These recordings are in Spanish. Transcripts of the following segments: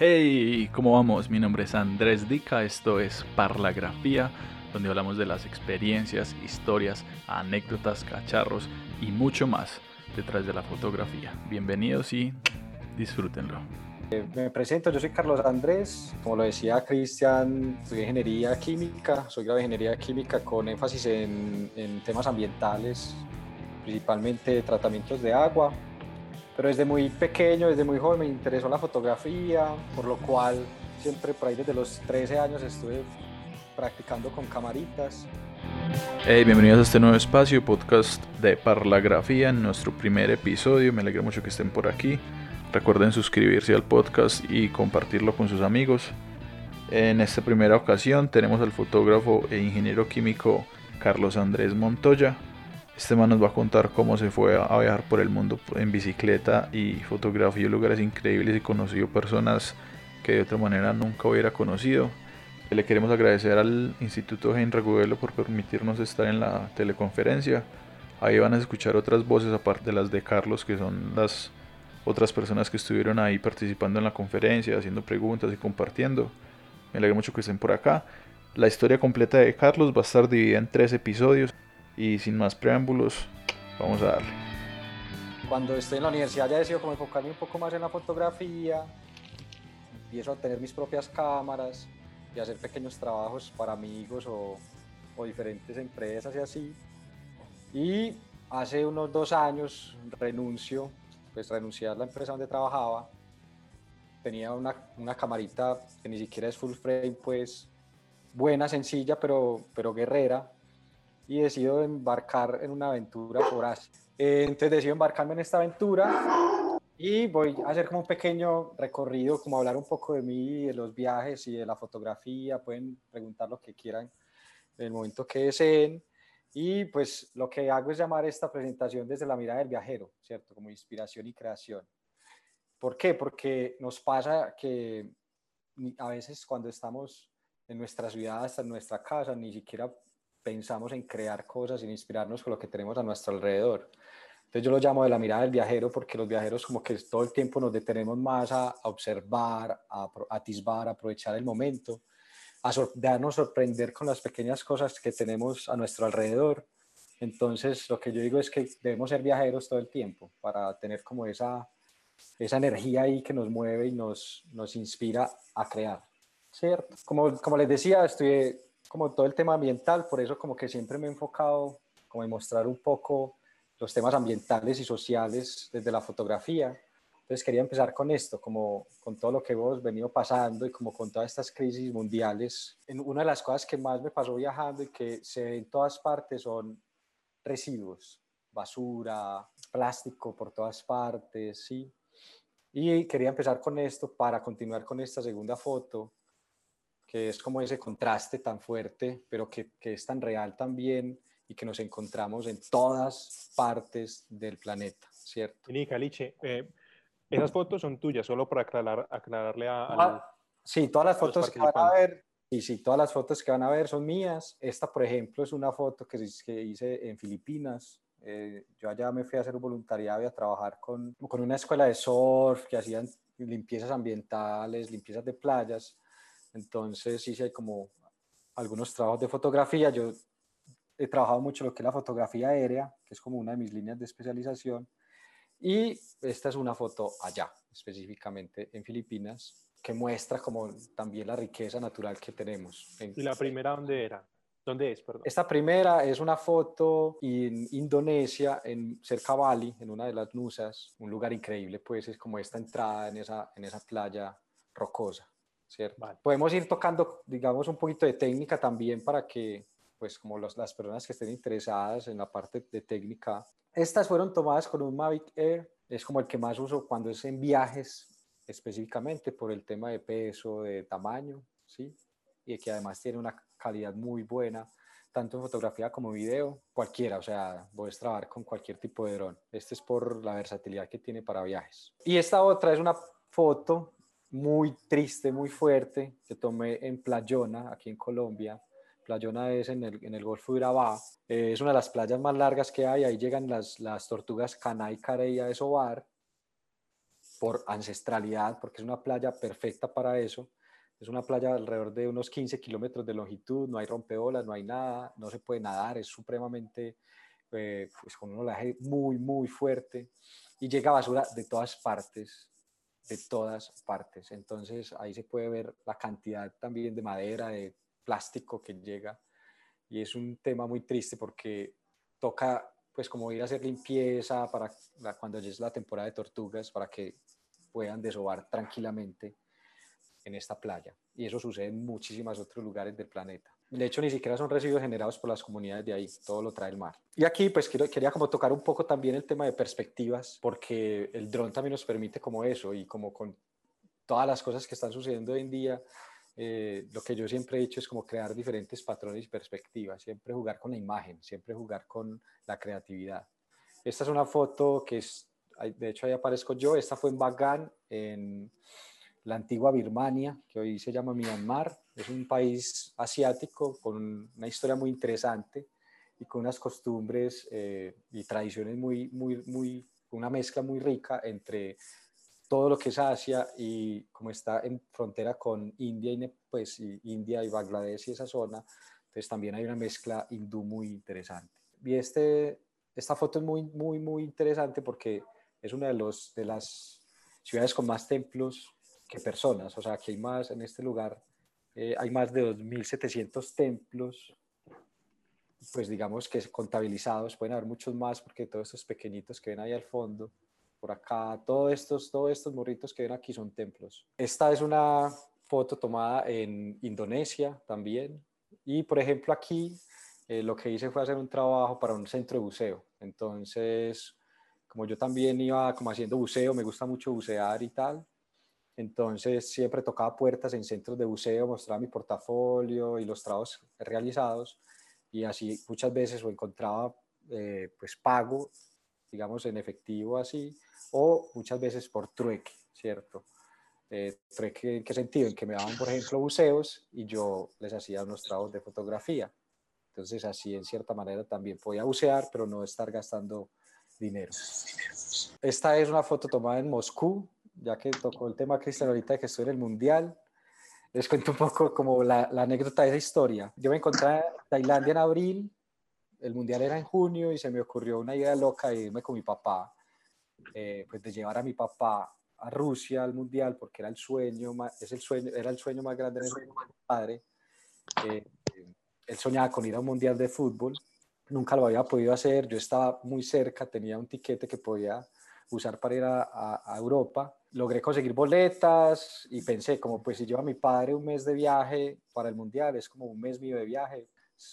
Hey, ¿cómo vamos? Mi nombre es Andrés Dica, esto es Parlagrafía, donde hablamos de las experiencias, historias, anécdotas, cacharros y mucho más detrás de la fotografía. Bienvenidos y disfrútenlo. Eh, me presento, yo soy Carlos Andrés, como lo decía Cristian, soy ingeniería química, soy grado de ingeniería química con énfasis en, en temas ambientales, principalmente tratamientos de agua, pero desde muy pequeño, desde muy joven me interesó la fotografía, por lo cual siempre por ahí desde los 13 años estuve practicando con camaritas. Hey, bienvenidos a este nuevo espacio, podcast de Parlagrafía, en nuestro primer episodio. Me alegra mucho que estén por aquí. Recuerden suscribirse al podcast y compartirlo con sus amigos. En esta primera ocasión tenemos al fotógrafo e ingeniero químico Carlos Andrés Montoya. Este man nos va a contar cómo se fue a viajar por el mundo en bicicleta y fotografió lugares increíbles y conoció personas que de otra manera nunca hubiera conocido. Le queremos agradecer al Instituto Henry Gudelo por permitirnos estar en la teleconferencia. Ahí van a escuchar otras voces aparte de las de Carlos, que son las otras personas que estuvieron ahí participando en la conferencia, haciendo preguntas y compartiendo. Me alegra mucho que estén por acá. La historia completa de Carlos va a estar dividida en tres episodios y sin más preámbulos, vamos a darle. Cuando estoy en la universidad ya decido como enfocarme un poco más en la fotografía, empiezo a tener mis propias cámaras y hacer pequeños trabajos para amigos o, o diferentes empresas y así. Y hace unos dos años renuncio, pues renuncié a la empresa donde trabajaba. Tenía una, una camarita que ni siquiera es full frame, pues buena, sencilla, pero, pero guerrera. Y decido embarcar en una aventura por Asia. Eh, entonces decido embarcarme en esta aventura y voy a hacer como un pequeño recorrido, como hablar un poco de mí, de los viajes y de la fotografía. Pueden preguntar lo que quieran en el momento que deseen. Y pues lo que hago es llamar esta presentación desde la mirada del viajero, ¿cierto? Como inspiración y creación. ¿Por qué? Porque nos pasa que a veces cuando estamos en nuestra ciudad, hasta en nuestra casa, ni siquiera pensamos en crear cosas, en inspirarnos con lo que tenemos a nuestro alrededor. Entonces yo lo llamo de la mirada del viajero porque los viajeros como que todo el tiempo nos detenemos más a, observar, a, a atisbar, a aprovechar el momento, a sor darnos sorprender con las pequeñas cosas que tenemos a nuestro alrededor. Entonces lo que yo digo es que debemos ser viajeros todo el tiempo para tener como esa, esa energía ahí que nos mueve y nos, nos inspira a crear. ¿Cierto? Como, como les decía, estoy como todo el tema ambiental, por eso como que siempre me he enfocado como en mostrar un poco los temas ambientales y sociales desde la fotografía. Entonces quería empezar con esto, como con todo lo que hemos venido pasando y como con todas estas crisis mundiales. En una de las cosas que más me pasó viajando y que se ve en todas partes son residuos, basura, plástico por todas partes, ¿sí? Y quería empezar con esto para continuar con esta segunda foto, que es como ese contraste tan fuerte, pero que, que es tan real también y que nos encontramos en todas partes del planeta, ¿cierto? Nica, Liche, eh, esas fotos son tuyas, solo para aclarar, aclararle a... Ah, sí, todas las fotos que van a ver, y sí, todas las fotos que van a ver son mías. Esta, por ejemplo, es una foto que, que hice en Filipinas. Eh, yo allá me fui a hacer un voluntariado y a trabajar con, con una escuela de surf que hacían limpiezas ambientales, limpiezas de playas. Entonces hice como algunos trabajos de fotografía. Yo he trabajado mucho lo que es la fotografía aérea, que es como una de mis líneas de especialización. Y esta es una foto allá, específicamente en Filipinas, que muestra como también la riqueza natural que tenemos. ¿Y la primera dónde era? ¿Dónde es? Perdón. Esta primera es una foto en Indonesia, en cerca de Bali, en una de las Nusas, un lugar increíble, pues es como esta entrada en esa, en esa playa rocosa, ¿cierto? Vale. Podemos ir tocando, digamos, un poquito de técnica también para que, pues, como los, las personas que estén interesadas en la parte de técnica. Estas fueron tomadas con un Mavic Air, es como el que más uso cuando es en viajes específicamente por el tema de peso, de tamaño, ¿sí? Y que además tiene una calidad muy buena, tanto en fotografía como video, cualquiera, o sea, puedes trabajar con cualquier tipo de dron. Este es por la versatilidad que tiene para viajes. Y esta otra es una foto muy triste, muy fuerte, que tomé en Playona, aquí en Colombia. Playona es en el, Golfo de Urabá. Eh, es una de las playas más largas que hay. Ahí llegan las, tortugas Cana y Careya de Sobar. por ancestralidad, porque es una playa perfecta para eso. Es una playa alrededor de unos 15 kilómetros de longitud, no hay rompeolas, no hay nada, no se puede nadar, es supremamente, eh, pues con un oleaje muy, muy fuerte y llega basura de todas partes, de todas partes. Entonces ahí se puede ver la cantidad también de madera, de plástico que llega y es un tema muy triste porque toca pues como ir a hacer limpieza para cuando llegue la temporada de tortugas para que puedan desovar tranquilamente en esta playa. Y eso sucede en muchísimos otros lugares del planeta. De hecho, ni siquiera son residuos generados por las comunidades de ahí, todo lo trae el mar. Y aquí, pues, quiero, quería como tocar un poco también el tema de perspectivas, porque el dron también nos permite como eso, y como con todas las cosas que están sucediendo hoy en día, eh, lo que yo siempre he hecho es como crear diferentes patrones y perspectivas, siempre jugar con la imagen, siempre jugar con la creatividad. Esta es una foto que es, de hecho ahí aparezco yo, esta fue en Bagan, en la antigua Birmania, que hoy se llama Myanmar. Es un país asiático con una historia muy interesante y con unas costumbres eh, y tradiciones muy, muy, muy, una mezcla muy rica entre todo lo que es Asia y como está en frontera con India y, pues, India y Bangladesh y esa zona, entonces también hay una mezcla hindú muy interesante. Y este, esta foto es muy, muy, muy interesante porque es una de, los, de las ciudades con más templos que personas, o sea, que hay más en este lugar, eh, hay más de 2.700 templos, pues digamos que contabilizados, pueden haber muchos más porque todos estos pequeñitos que ven ahí al fondo, por acá, todos estos, todos estos morritos que ven aquí son templos. Esta es una foto tomada en Indonesia también, y por ejemplo aquí eh, lo que hice fue hacer un trabajo para un centro de buceo, entonces como yo también iba como haciendo buceo, me gusta mucho bucear y tal, entonces siempre tocaba puertas en centros de buceo, mostraba mi portafolio y los trabajos realizados y así muchas veces o encontraba eh, pues pago, digamos en efectivo así, o muchas veces por trueque, ¿cierto? Eh, ¿Trueque en qué sentido? En que me daban, por ejemplo, buceos y yo les hacía unos trabajos de fotografía. Entonces así en cierta manera también podía bucear, pero no estar gastando dinero. Esta es una foto tomada en Moscú, ya que tocó el tema Cristian ahorita de que estoy en el Mundial, les cuento un poco como la, la, anécdota de esa historia. Yo me encontré en Tailandia en abril, el Mundial era en junio y se me ocurrió una idea loca de irme con mi papá, eh, pues de llevar a mi papá a Rusia al Mundial porque era el sueño, es el sueño, era el sueño más grande de mi padre. Eh, él soñaba con ir a un Mundial de fútbol, nunca lo había podido hacer, yo estaba muy cerca, tenía un tiquete que podía usar para ir a, a Europa logré conseguir boletas y pensé, como pues si lleva a mi padre un mes de viaje para el mundial, es como un mes mío de viaje,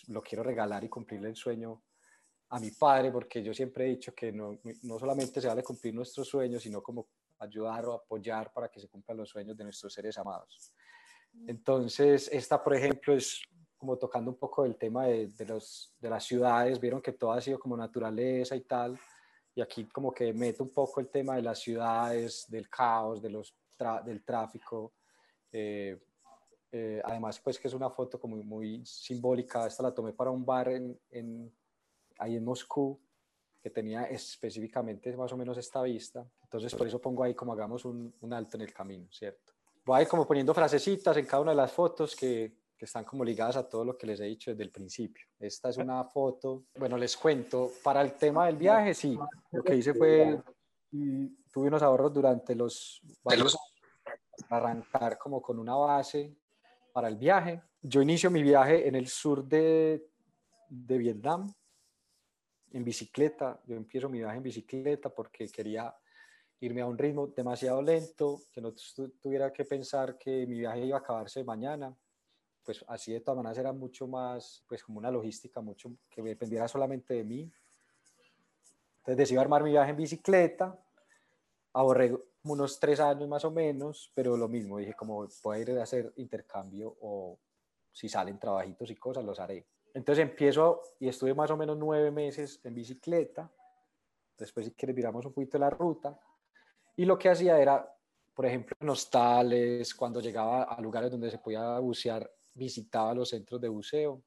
lo quiero regalar y cumplirle el sueño a mi padre, porque yo siempre he dicho que no, no solamente se vale cumplir nuestros sueños, sino como ayudar o apoyar para que se cumplan los sueños de nuestros seres amados. Entonces, esta, por ejemplo, es como tocando un poco el tema de, de, los, de las ciudades, vieron que todo ha sido como naturaleza y tal, y aquí como que meto un poco el tema de las ciudades, del caos, de los del tráfico. Eh, eh, además, pues que es una foto como muy simbólica. Esta la tomé para un bar en, en, ahí en Moscú que tenía específicamente más o menos esta vista. Entonces, por eso pongo ahí como hagamos un, un alto en el camino, ¿cierto? Voy a ir como poniendo frasecitas en cada una de las fotos que, que están como ligadas a todo lo que les he dicho desde el principio. Esta es una foto, bueno, les cuento, para el tema del viaje, sí, lo que hice fue, tuve unos ahorros durante los varios arrancar como con una base para el viaje. Yo inicio mi viaje en el sur de, de Vietnam, en bicicleta, yo empiezo mi viaje en bicicleta porque quería irme a un ritmo demasiado lento, que no tuviera que pensar que mi viaje iba a acabarse mañana pues así de todas maneras era mucho más, pues como una logística, mucho que dependiera solamente de mí. Entonces decidí armar mi viaje en bicicleta, ahorré unos tres años más o menos, pero lo mismo, dije como puedo ir a hacer intercambio o si salen trabajitos y cosas, los haré. Entonces empiezo y estuve más o menos nueve meses en bicicleta, después si quieres miramos un poquito la ruta, y lo que hacía era, por ejemplo, en hostales, cuando llegaba a lugares donde se podía bucear visitaba los centros de buceo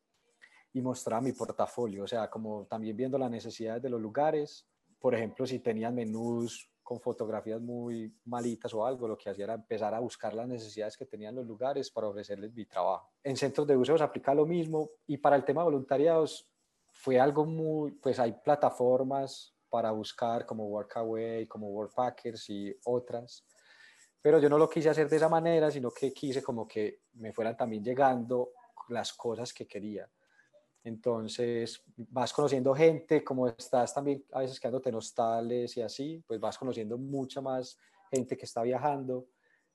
y mostraba mi portafolio, o sea, como también viendo las necesidades de los lugares, por ejemplo, si tenían menús con fotografías muy malitas o algo, lo que hacía era empezar a buscar las necesidades que tenían los lugares para ofrecerles mi trabajo. En centros de buceo se aplica lo mismo y para el tema de voluntariados fue algo muy, pues hay plataformas para buscar como Workaway, como Workpackers y otras, pero yo no lo quise hacer de esa manera, sino que quise como que me fueran también llegando las cosas que quería. Entonces vas conociendo gente, como estás también a veces quedándote en hostales y así, pues vas conociendo mucha más gente que está viajando.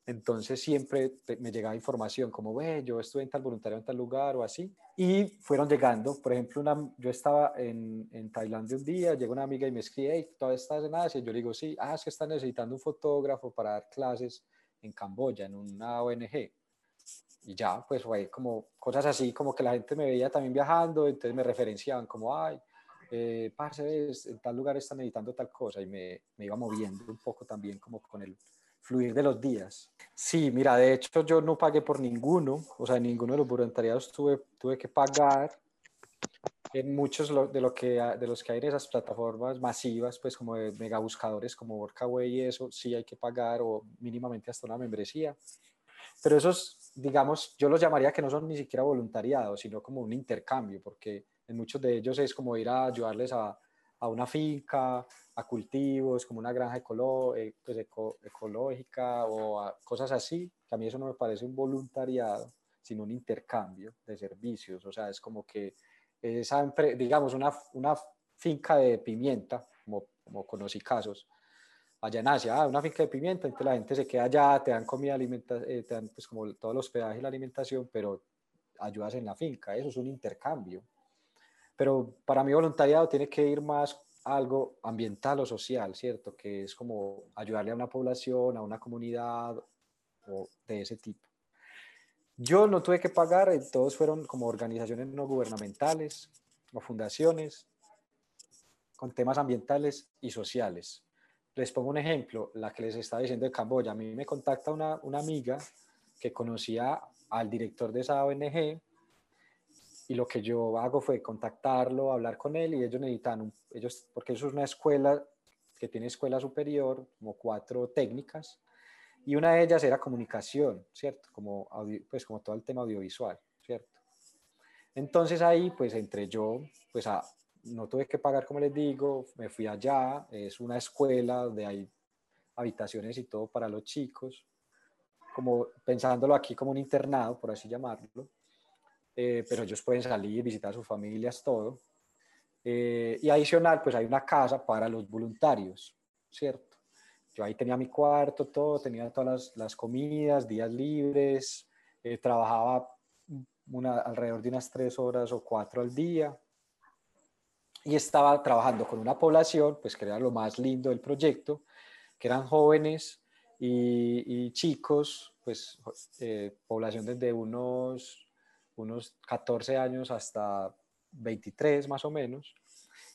Entonces siempre me llegaba información como, ve, yo estuve en tal voluntario en tal lugar o así. Y fueron llegando, por ejemplo, una, yo estaba en, en Tailandia un día, llegó una amiga y me escribe, hey, ¿todavía estás en Asia? Y yo le digo, sí, ah, es que están necesitando un fotógrafo para dar clases en Camboya, en una ONG y ya, pues fue como cosas así, como que la gente me veía también viajando, entonces me referenciaban como, ay, eh, parce, en tal lugar están editando tal cosa y me, me, iba moviendo un poco también como con el fluir de los días. Sí, mira, de hecho yo no pagué por ninguno, o sea, ninguno de los voluntariados tuve, tuve que pagar. En muchos de, lo que, de los que hay en esas plataformas masivas, pues como de mega buscadores como Workaway y eso, sí hay que pagar o mínimamente hasta una membresía. Pero esos digamos, yo los llamaría que no son ni siquiera voluntariados, sino como un intercambio, porque en muchos de ellos es como ir a ayudarles a, a una finca, a cultivos, como una granja eh, pues ecológica o cosas así, que a mí eso no me parece un voluntariado, sino un intercambio de servicios. O sea, es como que esa, digamos, una, finca de pimienta, como, como conocí casos, allá en Asia, ah, una finca de pimienta, entonces la gente se queda allá, te dan comida, alimenta, eh, te dan pues como todos los hospedaje y la alimentación, pero ayudas en la finca, eso es un intercambio. Pero para mí voluntariado tiene que ir más a algo ambiental o social, ¿cierto? Que es como ayudarle a una población, a una comunidad o de ese tipo. Yo no tuve que pagar, eh, todos fueron como organizaciones no gubernamentales o fundaciones con temas ambientales y sociales. Les pongo un ejemplo, la que les estaba diciendo de Camboya. A mí me contacta una, una amiga que conocía al director de esa ONG y lo que yo hago fue contactarlo, hablar con él y ellos necesitan, ellos, porque eso es una escuela que tiene escuela superior, como cuatro técnicas, y una de ellas era comunicación, ¿cierto? Como, pues como todo el tema audiovisual, ¿cierto? Entonces ahí, pues entre yo, pues a, no tuve que pagar, como les digo, me fui allá, es una escuela donde hay habitaciones y todo para los chicos, como pensándolo aquí como un internado, por así llamarlo, eh, pero ellos pueden salir, visitar a sus familias, todo. Eh, y adicional, pues hay una casa para los voluntarios, ¿cierto? Yo ahí tenía mi cuarto, todo, tenía todas las, comidas, días libres, eh, trabajaba una, alrededor de unas tres horas o cuatro al día y estaba trabajando con una población, pues que era lo más lindo del proyecto, que eran jóvenes y, chicos, pues eh, población desde unos, unos 14 años hasta 23 más o menos,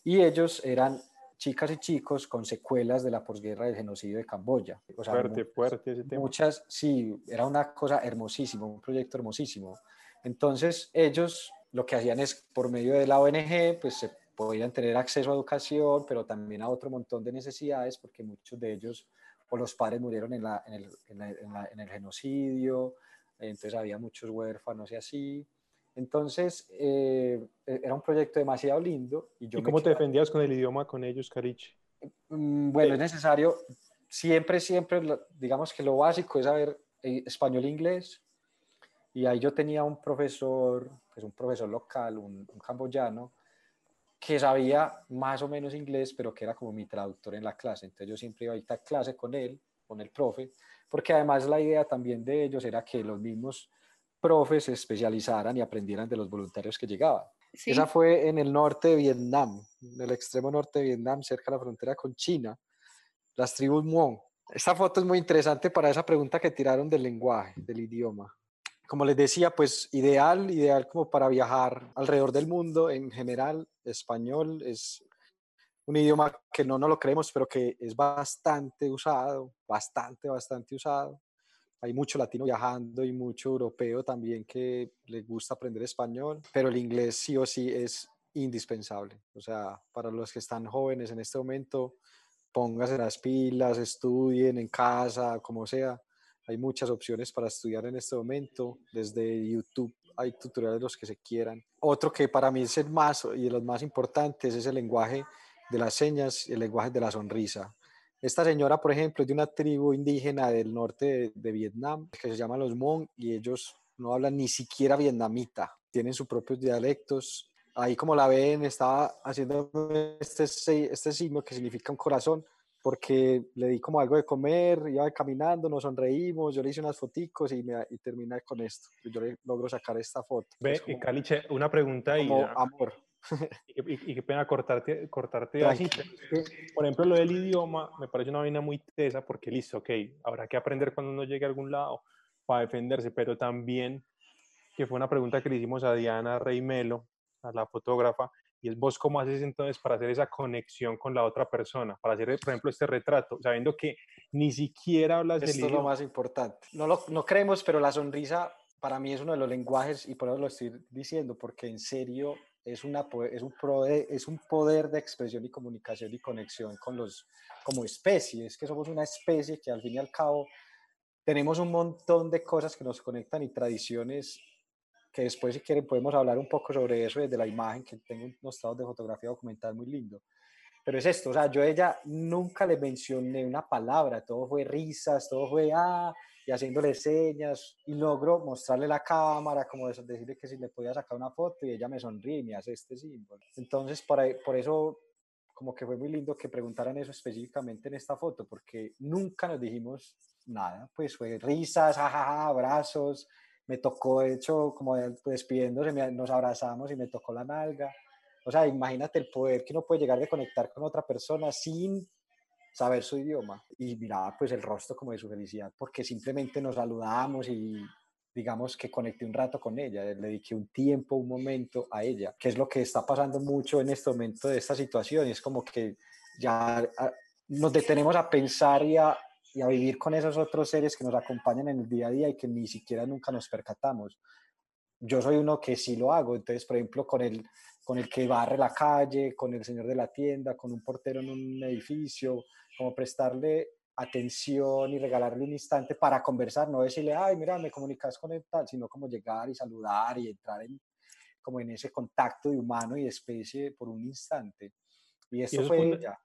y ellos eran chicas y chicos con secuelas de la posguerra del genocidio de Camboya. fuerte, fuerte ese tema. Muchas, sí, era una cosa hermosísima, un proyecto hermosísimo. Entonces ellos lo que hacían es, por medio de la ONG, pues se podían tener acceso a educación, pero también a otro montón de necesidades, porque muchos de ellos o los padres murieron en, la, en, el, en, el, genocidio, entonces había muchos huérfanos y así. Entonces, eh, e, era un proyecto demasiado lindo. ¿Y, yo ¿Y cómo te defendías con el idioma con ellos, Karich? Mm, bueno, es necesario, siempre, siempre, digamos que lo básico es saber eh, español e inglés. Y ahí yo tenía un profesor, pues un profesor local, un, un camboyano, que sabía más o menos inglés, pero que era como mi traductor en la clase. Entonces yo siempre iba a a clase con él, con el profe, porque además la idea también de ellos era que los mismos profes se especializaran y aprendieran de los voluntarios que llegaban. Esa fue en el norte de Vietnam, en el extremo norte de Vietnam, cerca de la frontera con China, las tribus Muong. Esta foto es muy interesante para esa pregunta que tiraron del lenguaje, del idioma como les decía, pues ideal, ideal como para viajar alrededor del mundo en general. Español es un idioma que no nos lo creemos, pero que es bastante usado, bastante, bastante usado. Hay mucho latino viajando y mucho europeo también que le gusta aprender español, pero el inglés sí o sí es indispensable. O sea, para los que están jóvenes en este momento, pónganse las pilas, estudien en casa, como sea. Hay muchas opciones para estudiar en este momento, desde YouTube hay tutoriales los que se quieran. Otro que para mí es el más y de los más importantes es el lenguaje de las señas y el lenguaje de la sonrisa. Esta señora, por ejemplo, es de una tribu indígena del norte de, Vietnam que se llama los Hmong y ellos no hablan ni siquiera vietnamita, tienen sus propios dialectos. Ahí como la ven, estaba haciendo este, este signo que significa un corazón porque le di como algo de comer, iba caminando, nos sonreímos, yo le hice unas foticos y, me, y terminé con esto. Yo le logro sacar esta foto. Ve, como, Caliche, una pregunta como amor. Y, qué pena cortarte, cortarte así. Por ejemplo, lo del idioma me parece una vaina muy tesa porque listo, ok, habrá que aprender cuando uno llegue a algún lado para defenderse, pero también, que fue una pregunta que le hicimos a Diana Reymelo, a la fotógrafa, y es vos cómo haces entonces para hacer esa conexión con la otra persona, para hacer, por ejemplo, este retrato, sabiendo que ni siquiera hablas Esto es lo más importante. No lo no creemos, pero la sonrisa para mí es uno de los lenguajes y por eso lo estoy diciendo, porque en serio es, una, es, un, poder, es un poder de expresión y comunicación y conexión con los, como especie. Es que somos una especie que al fin y al cabo tenemos un montón de cosas que nos conectan y tradiciones que después si quieren podemos hablar un poco sobre eso desde la imagen, que tengo unos estados de fotografía documental muy lindo. Pero es esto, o sea, yo a ella nunca le mencioné una palabra, todo fue risas, todo fue ah, y haciéndole señas, y logro mostrarle la cámara, como decirle que si le podía sacar una foto, y ella me sonríe y me hace este símbolo. Entonces, por, por eso, como que fue muy lindo que preguntaran eso específicamente en esta foto, porque nunca nos dijimos nada, pues fue risas, jajaja, abrazos, me tocó, de hecho, como despidiéndose, nos abrazamos y me tocó la nalga. O sea, imagínate el poder que uno puede llegar de conectar con otra persona sin saber su idioma. Y miraba pues el rostro como de su felicidad, porque simplemente nos saludamos y digamos que conecté un rato con ella, le dediqué un tiempo, un momento a ella, que es lo que está pasando mucho en este momento de esta situación, y es como que ya ah, nos detenemos a pensar y a, y a vivir con esos otros seres que nos acompañan en el día a día y que ni siquiera nunca nos percatamos. Yo soy uno que sí lo hago, entonces, por ejemplo, con el, con el que barre la calle, con el señor de la tienda, con un portero en un edificio, como prestarle atención y regalarle un instante para conversar, no decirle, ay, mira, me comunicas con él tal, sino como llegar y saludar y entrar en, como en ese contacto de humano y de especie por un instante. Y eso, fue ya.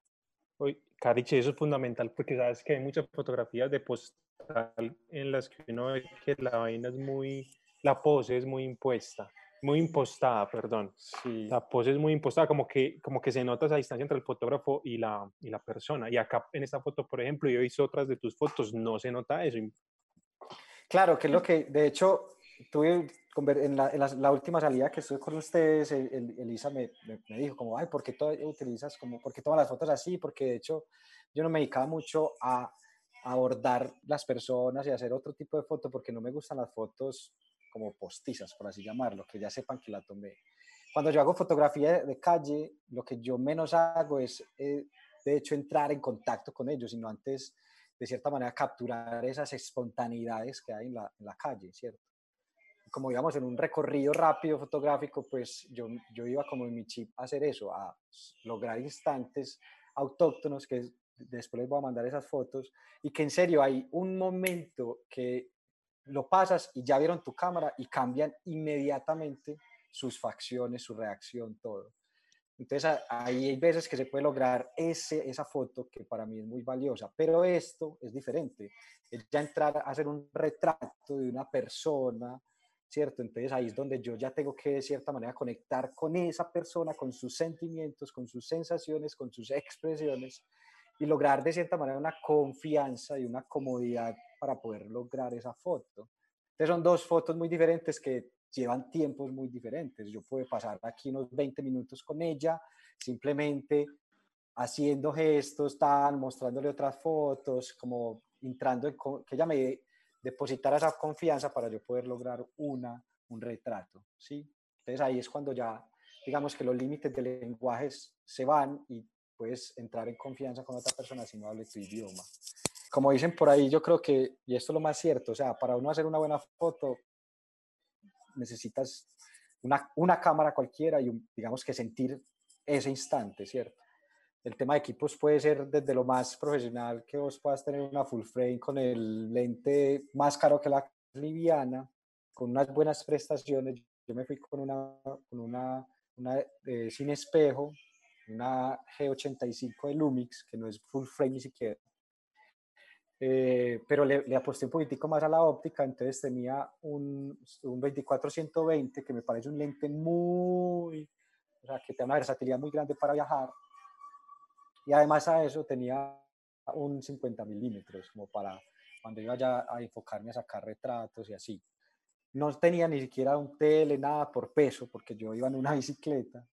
Cariche, eso es fundamental porque sabes que hay muchas fotografías de postal en las que uno ve que la vaina es muy, la pose es muy impuesta, muy impostada, perdón. Sí. La pose es muy impostada, como que, como que se nota esa distancia entre el fotógrafo y la, y la persona. Y acá en esta foto, por ejemplo, yo he visto otras de tus fotos, no se nota eso. Claro, que es lo que, de hecho, tuve en la, en la, última salida que estuve con ustedes, Elisa me, me, dijo como, ay, ¿por qué tú utilizas como, por qué tomas las fotos así? Porque de hecho yo no me dedicaba mucho a, abordar las personas y hacer otro tipo de foto porque no me gustan las fotos como postizas, por así llamarlo, que ya sepan que la tomé. Cuando yo hago fotografía de calle, lo que yo menos hago es, eh, de hecho, entrar en contacto con ellos, sino antes, de cierta manera, capturar esas espontaneidades que hay en la, en la calle, ¿cierto? como íbamos en un recorrido rápido fotográfico, pues yo, yo iba como en mi chip a hacer eso, a lograr instantes autóctonos que después les voy a mandar esas fotos y que en serio hay un momento que lo pasas y ya vieron tu cámara y cambian inmediatamente sus facciones, su reacción, todo. Entonces ahí hay veces que se puede lograr ese, esa foto que para mí es muy valiosa, pero esto es diferente. Es ya entrar a hacer un retrato de una persona, ¿cierto? Entonces ahí es donde yo ya tengo que de cierta manera conectar con esa persona, con sus sentimientos, con sus sensaciones, con sus expresiones y lograr de cierta manera una confianza y una comodidad para poder lograr esa foto. Entonces son dos fotos muy diferentes que llevan tiempos muy diferentes. Yo puedo pasar aquí unos 20 minutos con ella, simplemente haciendo gestos, tal, mostrándole otras fotos, como entrando en, que ella me depositar esa confianza para yo poder lograr una, un retrato, ¿sí? Entonces ahí es cuando ya, digamos que los límites del lenguaje se van y puedes entrar en confianza con otra persona si no hable tu idioma. Como dicen por ahí, yo creo que, y esto es lo más cierto, o sea, para uno hacer una buena foto necesitas una, una cámara cualquiera y digamos que sentir ese instante, ¿cierto? el tema de equipos puede ser desde lo más profesional que vos puedas tener una full frame con el lente más caro que la liviana, con unas buenas prestaciones. Yo me fui con una, con una, una eh, sin espejo, una G85 de Lumix, que no es full frame ni siquiera. Eh, pero le, le, aposté un poquitico más a la óptica, entonces tenía un, un 24-120 que me parece un lente muy, o sea, que tiene una versatilidad muy grande para viajar. Y además a eso tenía un 50 milímetros, como para cuando iba ya a enfocarme a sacar retratos y así. No tenía ni siquiera un tele, nada por peso, porque yo iba en una bicicleta.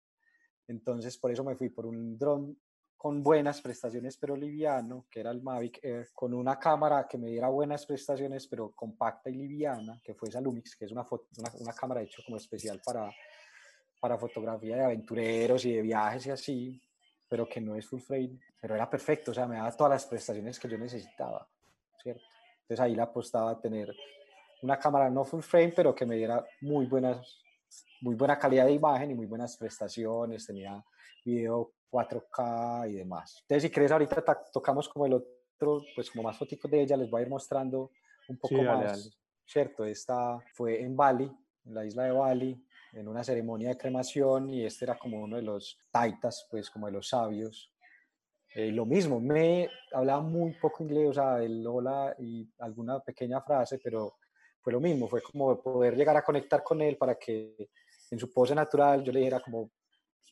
Entonces, por eso me fui por un dron con buenas prestaciones, pero liviano, que era el Mavic Air, con una cámara que me diera buenas prestaciones, pero compacta y liviana, que fue esa Lumix, que es una, una, una cámara hecha como especial para, para fotografía de aventureros y de viajes y así, pero que no es full frame, pero era perfecto, o sea, me daba todas las prestaciones que yo necesitaba, ¿cierto? Entonces ahí la apostaba a tener una cámara no full frame, pero que me diera muy buenas, muy buena calidad de imagen y muy buenas prestaciones, tenía video 4K y demás. Entonces, si querés, ahorita tocamos como el otro, pues como más fotos de ella, les voy a ir mostrando un poco más, ¿cierto? Esta fue en Bali, en la isla de Bali, en una ceremonia de cremación y este era como uno de los taitas, pues como de los sabios. Eh, lo mismo, me hablaba muy poco inglés, o sea, el hola y alguna pequeña frase, pero fue lo mismo, fue como poder llegar a conectar con él para que en su pose natural yo le dijera como,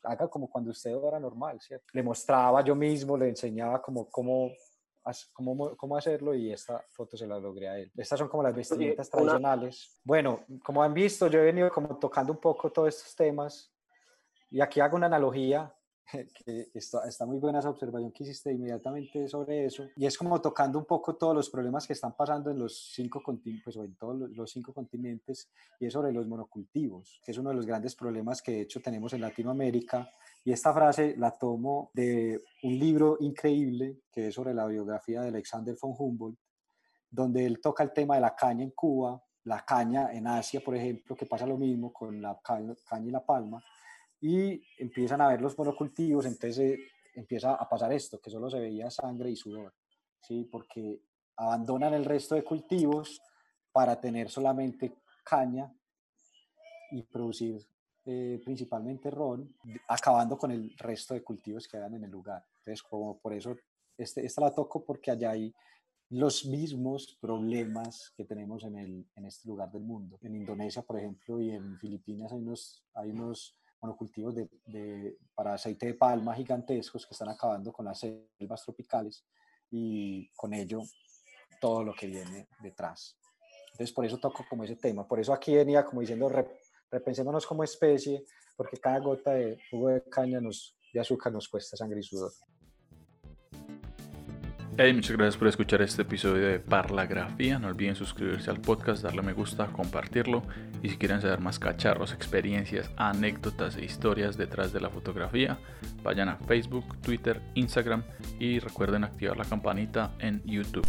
haga como cuando usted era normal, ¿cierto? Le mostraba yo mismo, le enseñaba como cómo cómo, cómo hacerlo y esta foto se la logré a él. Estas son como las vestimentas tradicionales. Bueno, como han visto, yo he venido como tocando un poco todos estos temas y aquí hago una analogía que está, está, muy buena esa observación que hiciste inmediatamente sobre eso, y es como tocando un poco todos los problemas que están pasando en los cinco continentes, pues, o en todos los cinco continentes, y es sobre los monocultivos, que es uno de los grandes problemas que de hecho tenemos en Latinoamérica, y esta frase la tomo de un libro increíble que es sobre la biografía de Alexander von Humboldt, donde él toca el tema de la caña en Cuba, la caña en Asia, por ejemplo, que pasa lo mismo con la caña y la palma, y empiezan a ver los monocultivos, entonces eh, empieza a pasar esto, que solo se veía sangre y sudor, ¿sí? porque abandonan el resto de cultivos para tener solamente caña y producir eh, principalmente ron, acabando con el resto de cultivos que hagan en el lugar. Entonces, como por eso, este, esta la toco porque allá hay los mismos problemas que tenemos en, el, en este lugar del mundo. En Indonesia, por ejemplo, y en Filipinas hay unos, hay unos monocultivos de, de, para aceite de palma gigantescos que están acabando con las selvas tropicales y con ello todo lo que viene detrás. Entonces, por eso toco como ese tema. Por eso aquí venía como diciendo, repensémonos como especie, porque cada gota de jugo de caña nos, de azúcar nos cuesta sangre y sudor. Hey, muchas gracias por escuchar este episodio de Parlagrafía. No olviden suscribirse al podcast, darle me gusta, compartirlo. Y si quieren saber más cacharros, experiencias, anécdotas e historias detrás de la fotografía, vayan a Facebook, Twitter, Instagram y recuerden activar la campanita en YouTube.